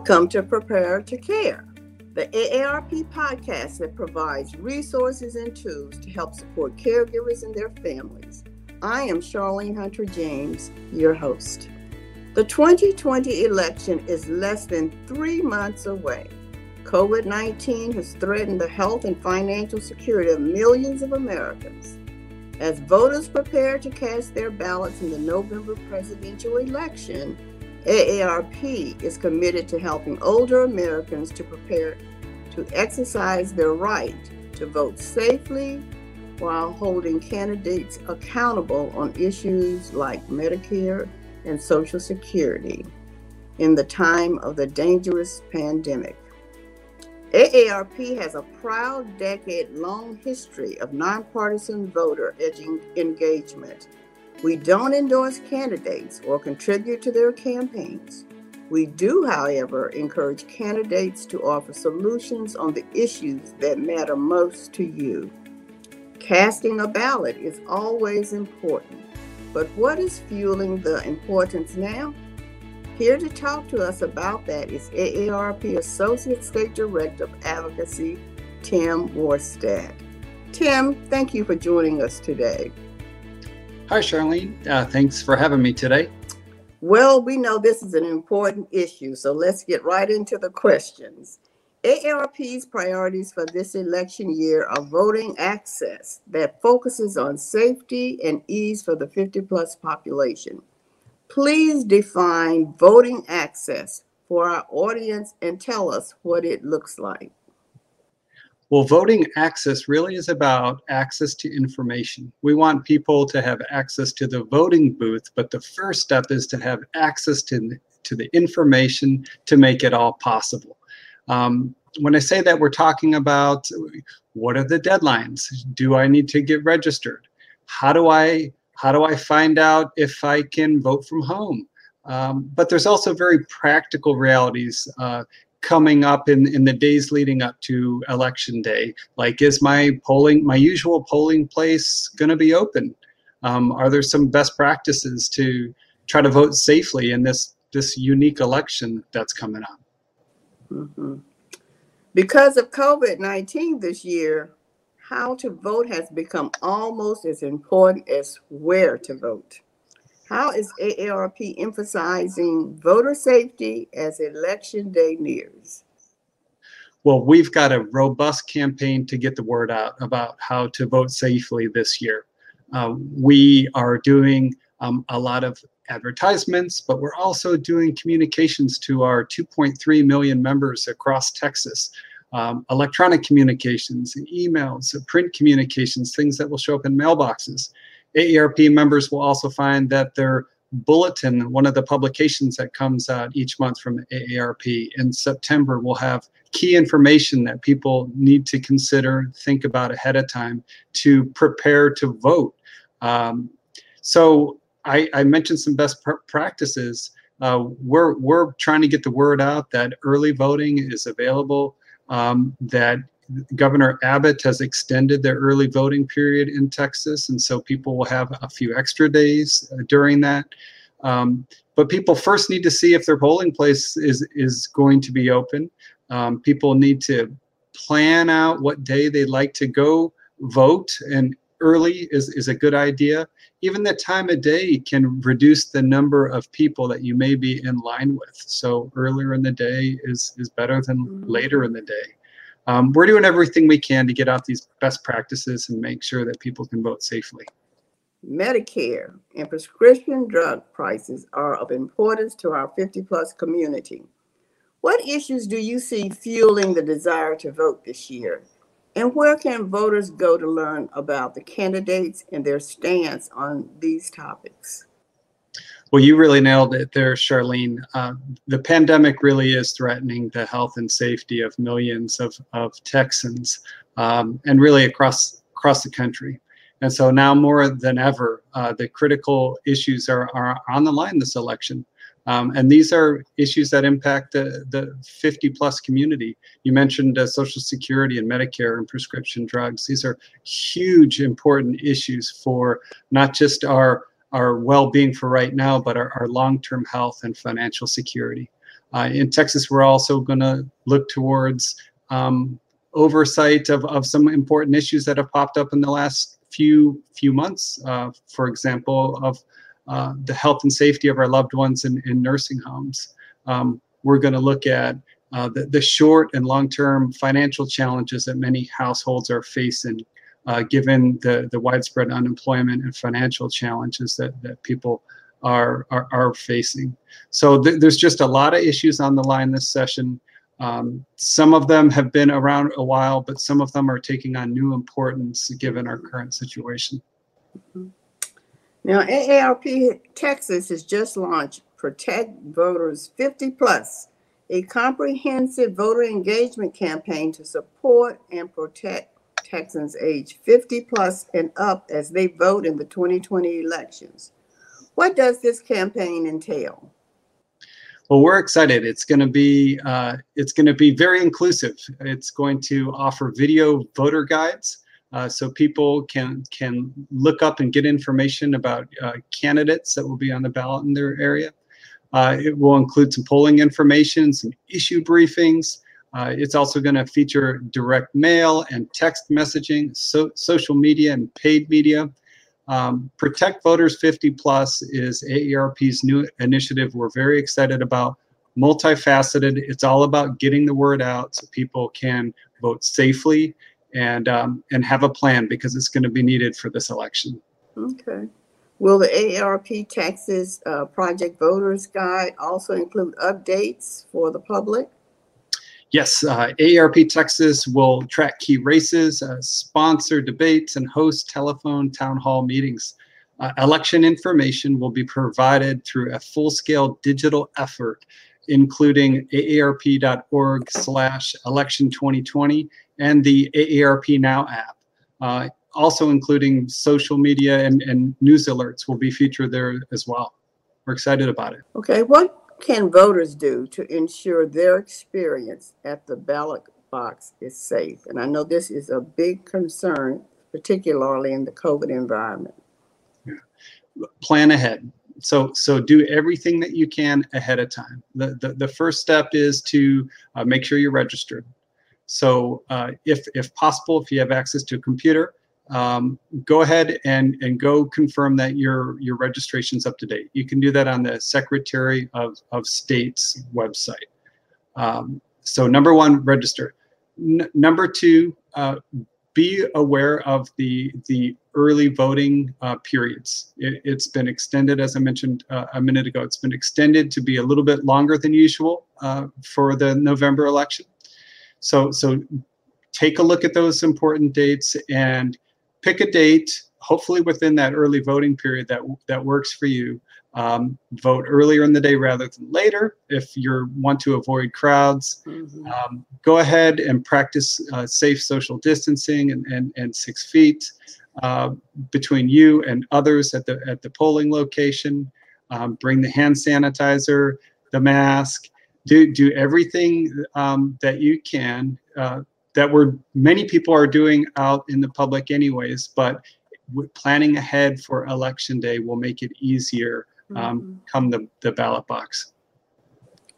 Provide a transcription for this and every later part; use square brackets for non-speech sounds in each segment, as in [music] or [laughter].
Welcome to Prepare to Care, the AARP podcast that provides resources and tools to help support caregivers and their families. I am Charlene Hunter James, your host. The 2020 election is less than three months away. COVID 19 has threatened the health and financial security of millions of Americans. As voters prepare to cast their ballots in the November presidential election, AARP is committed to helping older Americans to prepare to exercise their right to vote safely while holding candidates accountable on issues like Medicare and Social Security in the time of the dangerous pandemic. AARP has a proud decade long history of nonpartisan voter engagement we don't endorse candidates or contribute to their campaigns. We do, however, encourage candidates to offer solutions on the issues that matter most to you. Casting a ballot is always important, but what is fueling the importance now? Here to talk to us about that is AARP Associate State Director of Advocacy, Tim Morstad. Tim, thank you for joining us today. Hi, Charlene. Uh, thanks for having me today. Well, we know this is an important issue, so let's get right into the questions. AARP's priorities for this election year are voting access that focuses on safety and ease for the 50 plus population. Please define voting access for our audience and tell us what it looks like. Well, voting access really is about access to information. We want people to have access to the voting booth, but the first step is to have access to, to the information to make it all possible. Um, when I say that, we're talking about what are the deadlines? Do I need to get registered? How do I how do I find out if I can vote from home? Um, but there's also very practical realities. Uh, coming up in, in the days leading up to election day? Like, is my polling, my usual polling place going to be open? Um, are there some best practices to try to vote safely in this this unique election that's coming up? Mm-hmm. Because of COVID 19 this year, how to vote has become almost as important as where to vote. How is AARP emphasizing voter safety as election day nears? Well, we've got a robust campaign to get the word out about how to vote safely this year. Uh, we are doing um, a lot of advertisements, but we're also doing communications to our 2.3 million members across Texas. Um, electronic communications, emails, print communications, things that will show up in mailboxes. AARP members will also find that their bulletin, one of the publications that comes out each month from AARP in September, will have key information that people need to consider, think about ahead of time to prepare to vote. Um, so I, I, mentioned some best pr- practices. Uh, we're, we're trying to get the word out that early voting is available, um, that Governor Abbott has extended the early voting period in Texas, and so people will have a few extra days uh, during that. Um, but people first need to see if their polling place is is going to be open. Um, people need to plan out what day they'd like to go vote, and early is, is a good idea. Even the time of day can reduce the number of people that you may be in line with. So earlier in the day is is better than mm-hmm. later in the day um, we're doing everything we can to get out these best practices and make sure that people can vote safely. Medicare and prescription drug prices are of importance to our 50 plus community. What issues do you see fueling the desire to vote this year? And where can voters go to learn about the candidates and their stance on these topics? Well, you really nailed it there, Charlene. Uh, the pandemic really is threatening the health and safety of millions of, of Texans um, and really across across the country. And so now more than ever, uh, the critical issues are, are on the line this election. Um, and these are issues that impact the, the 50 plus community. You mentioned uh, Social Security and Medicare and prescription drugs. These are huge, important issues for not just our our well-being for right now, but our, our long-term health and financial security. Uh, in Texas, we're also going to look towards um, oversight of, of some important issues that have popped up in the last few few months. Uh, for example, of uh, the health and safety of our loved ones in, in nursing homes. Um, we're going to look at uh, the, the short and long-term financial challenges that many households are facing, uh, given the, the widespread unemployment and financial challenges that, that people are, are, are facing. So th- there's just a lot of issues on the line this session. Um, some of them have been around a while, but some of them are taking on new importance given our current situation. Now, AARP Texas has just launched Protect Voters 50 Plus, a comprehensive voter engagement campaign to support and protect Texans age 50 plus and up as they vote in the 2020 elections. What does this campaign entail? Well, we're excited. It's going to be uh, it's going to be very inclusive. It's going to offer video voter guides, uh, so people can can look up and get information about uh, candidates that will be on the ballot in their area. Uh, it will include some polling information, some issue briefings. Uh, it's also going to feature direct mail and text messaging, so, social media and paid media. Um, Protect Voters 50 Plus is AARP's new initiative. We're very excited about. Multifaceted. It's all about getting the word out so people can vote safely and um, and have a plan because it's going to be needed for this election. Okay. Will the AARP Texas uh, Protect Voters Guide also include updates for the public? Yes, uh, AARP Texas will track key races, uh, sponsor debates, and host telephone town hall meetings. Uh, election information will be provided through a full-scale digital effort, including aarp.org slash election 2020 and the AARP Now app. Uh, also including social media and, and news alerts will be featured there as well. We're excited about it. Okay, what can voters do to ensure their experience at the ballot box is safe? And I know this is a big concern, particularly in the COVID environment. Yeah. Plan ahead. So, so do everything that you can ahead of time. The, the, the first step is to uh, make sure you're registered. So, uh, if, if possible, if you have access to a computer, um, go ahead and, and go confirm that your, your registration's up to date. You can do that on the Secretary of, of State's website. Um, so number one, register. N- number two, uh, be aware of the the early voting uh, periods. It, has been extended, as I mentioned uh, a minute ago. It's been extended to be a little bit longer than usual uh, for the November election. So so take a look at those important dates and pick a date, hopefully within that early voting period that that works for you. Um, vote earlier in the day rather than later if you want to avoid crowds. Mm-hmm. Um, go ahead and practice uh, safe social distancing and, and, and six feet uh, between you and others at the at the polling location. Um, bring the hand sanitizer, the mask. Do do everything um, that you can uh, that we're many people are doing out in the public anyways but planning ahead for election day will make it easier um, mm-hmm. come the, the ballot box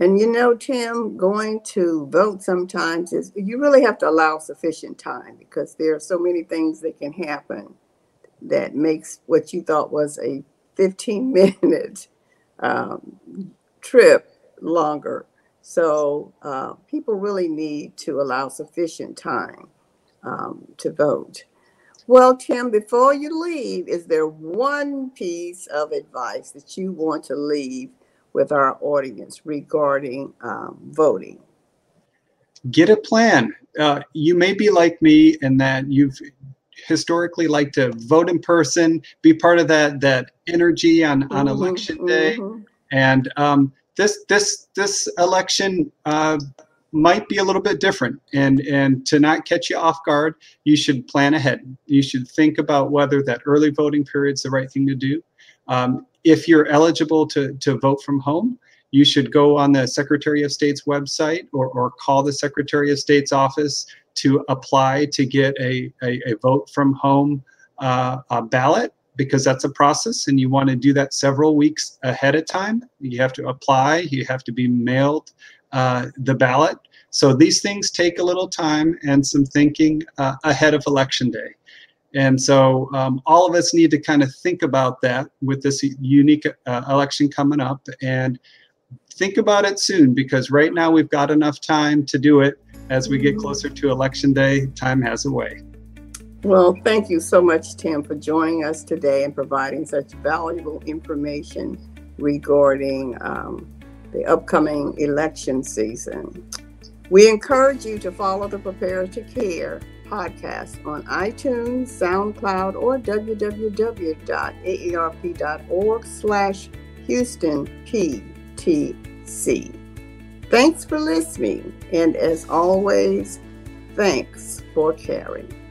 and you know tim going to vote sometimes is you really have to allow sufficient time because there are so many things that can happen that makes what you thought was a 15 [laughs] minute um, trip longer so uh, people really need to allow sufficient time um, to vote. Well, Tim, before you leave, is there one piece of advice that you want to leave with our audience regarding um, voting? Get a plan. Uh, you may be like me in that you've historically liked to vote in person, be part of that that energy on on mm-hmm, election day, mm-hmm. and um, this this this election uh, might be a little bit different. And and to not catch you off guard you should plan ahead. You should think about whether that early voting period is the right thing to do. Um, if you're eligible to to vote from home you should go on the secretary of state's website or, or call the secretary of state's office to apply to get a, a, a vote from home uh, a ballot because that's a process and you want to do that several weeks ahead of time. You have to apply, you have to be mailed uh, the ballot. So these things take a little time and some thinking uh, ahead of election day. And so um, all of us need to kind of think about that with this unique uh, election coming up and think about it soon because right now we've got enough time to do it. As we get closer to election day, time has a way. Well, thank you so much, Tim, for joining us today and providing such valuable information regarding um, the upcoming election season. We encourage you to follow the Prepare to Care podcast on iTunes, SoundCloud, or www.aarp.org slash Houston PTC. Thanks for listening, and as always, thanks for caring.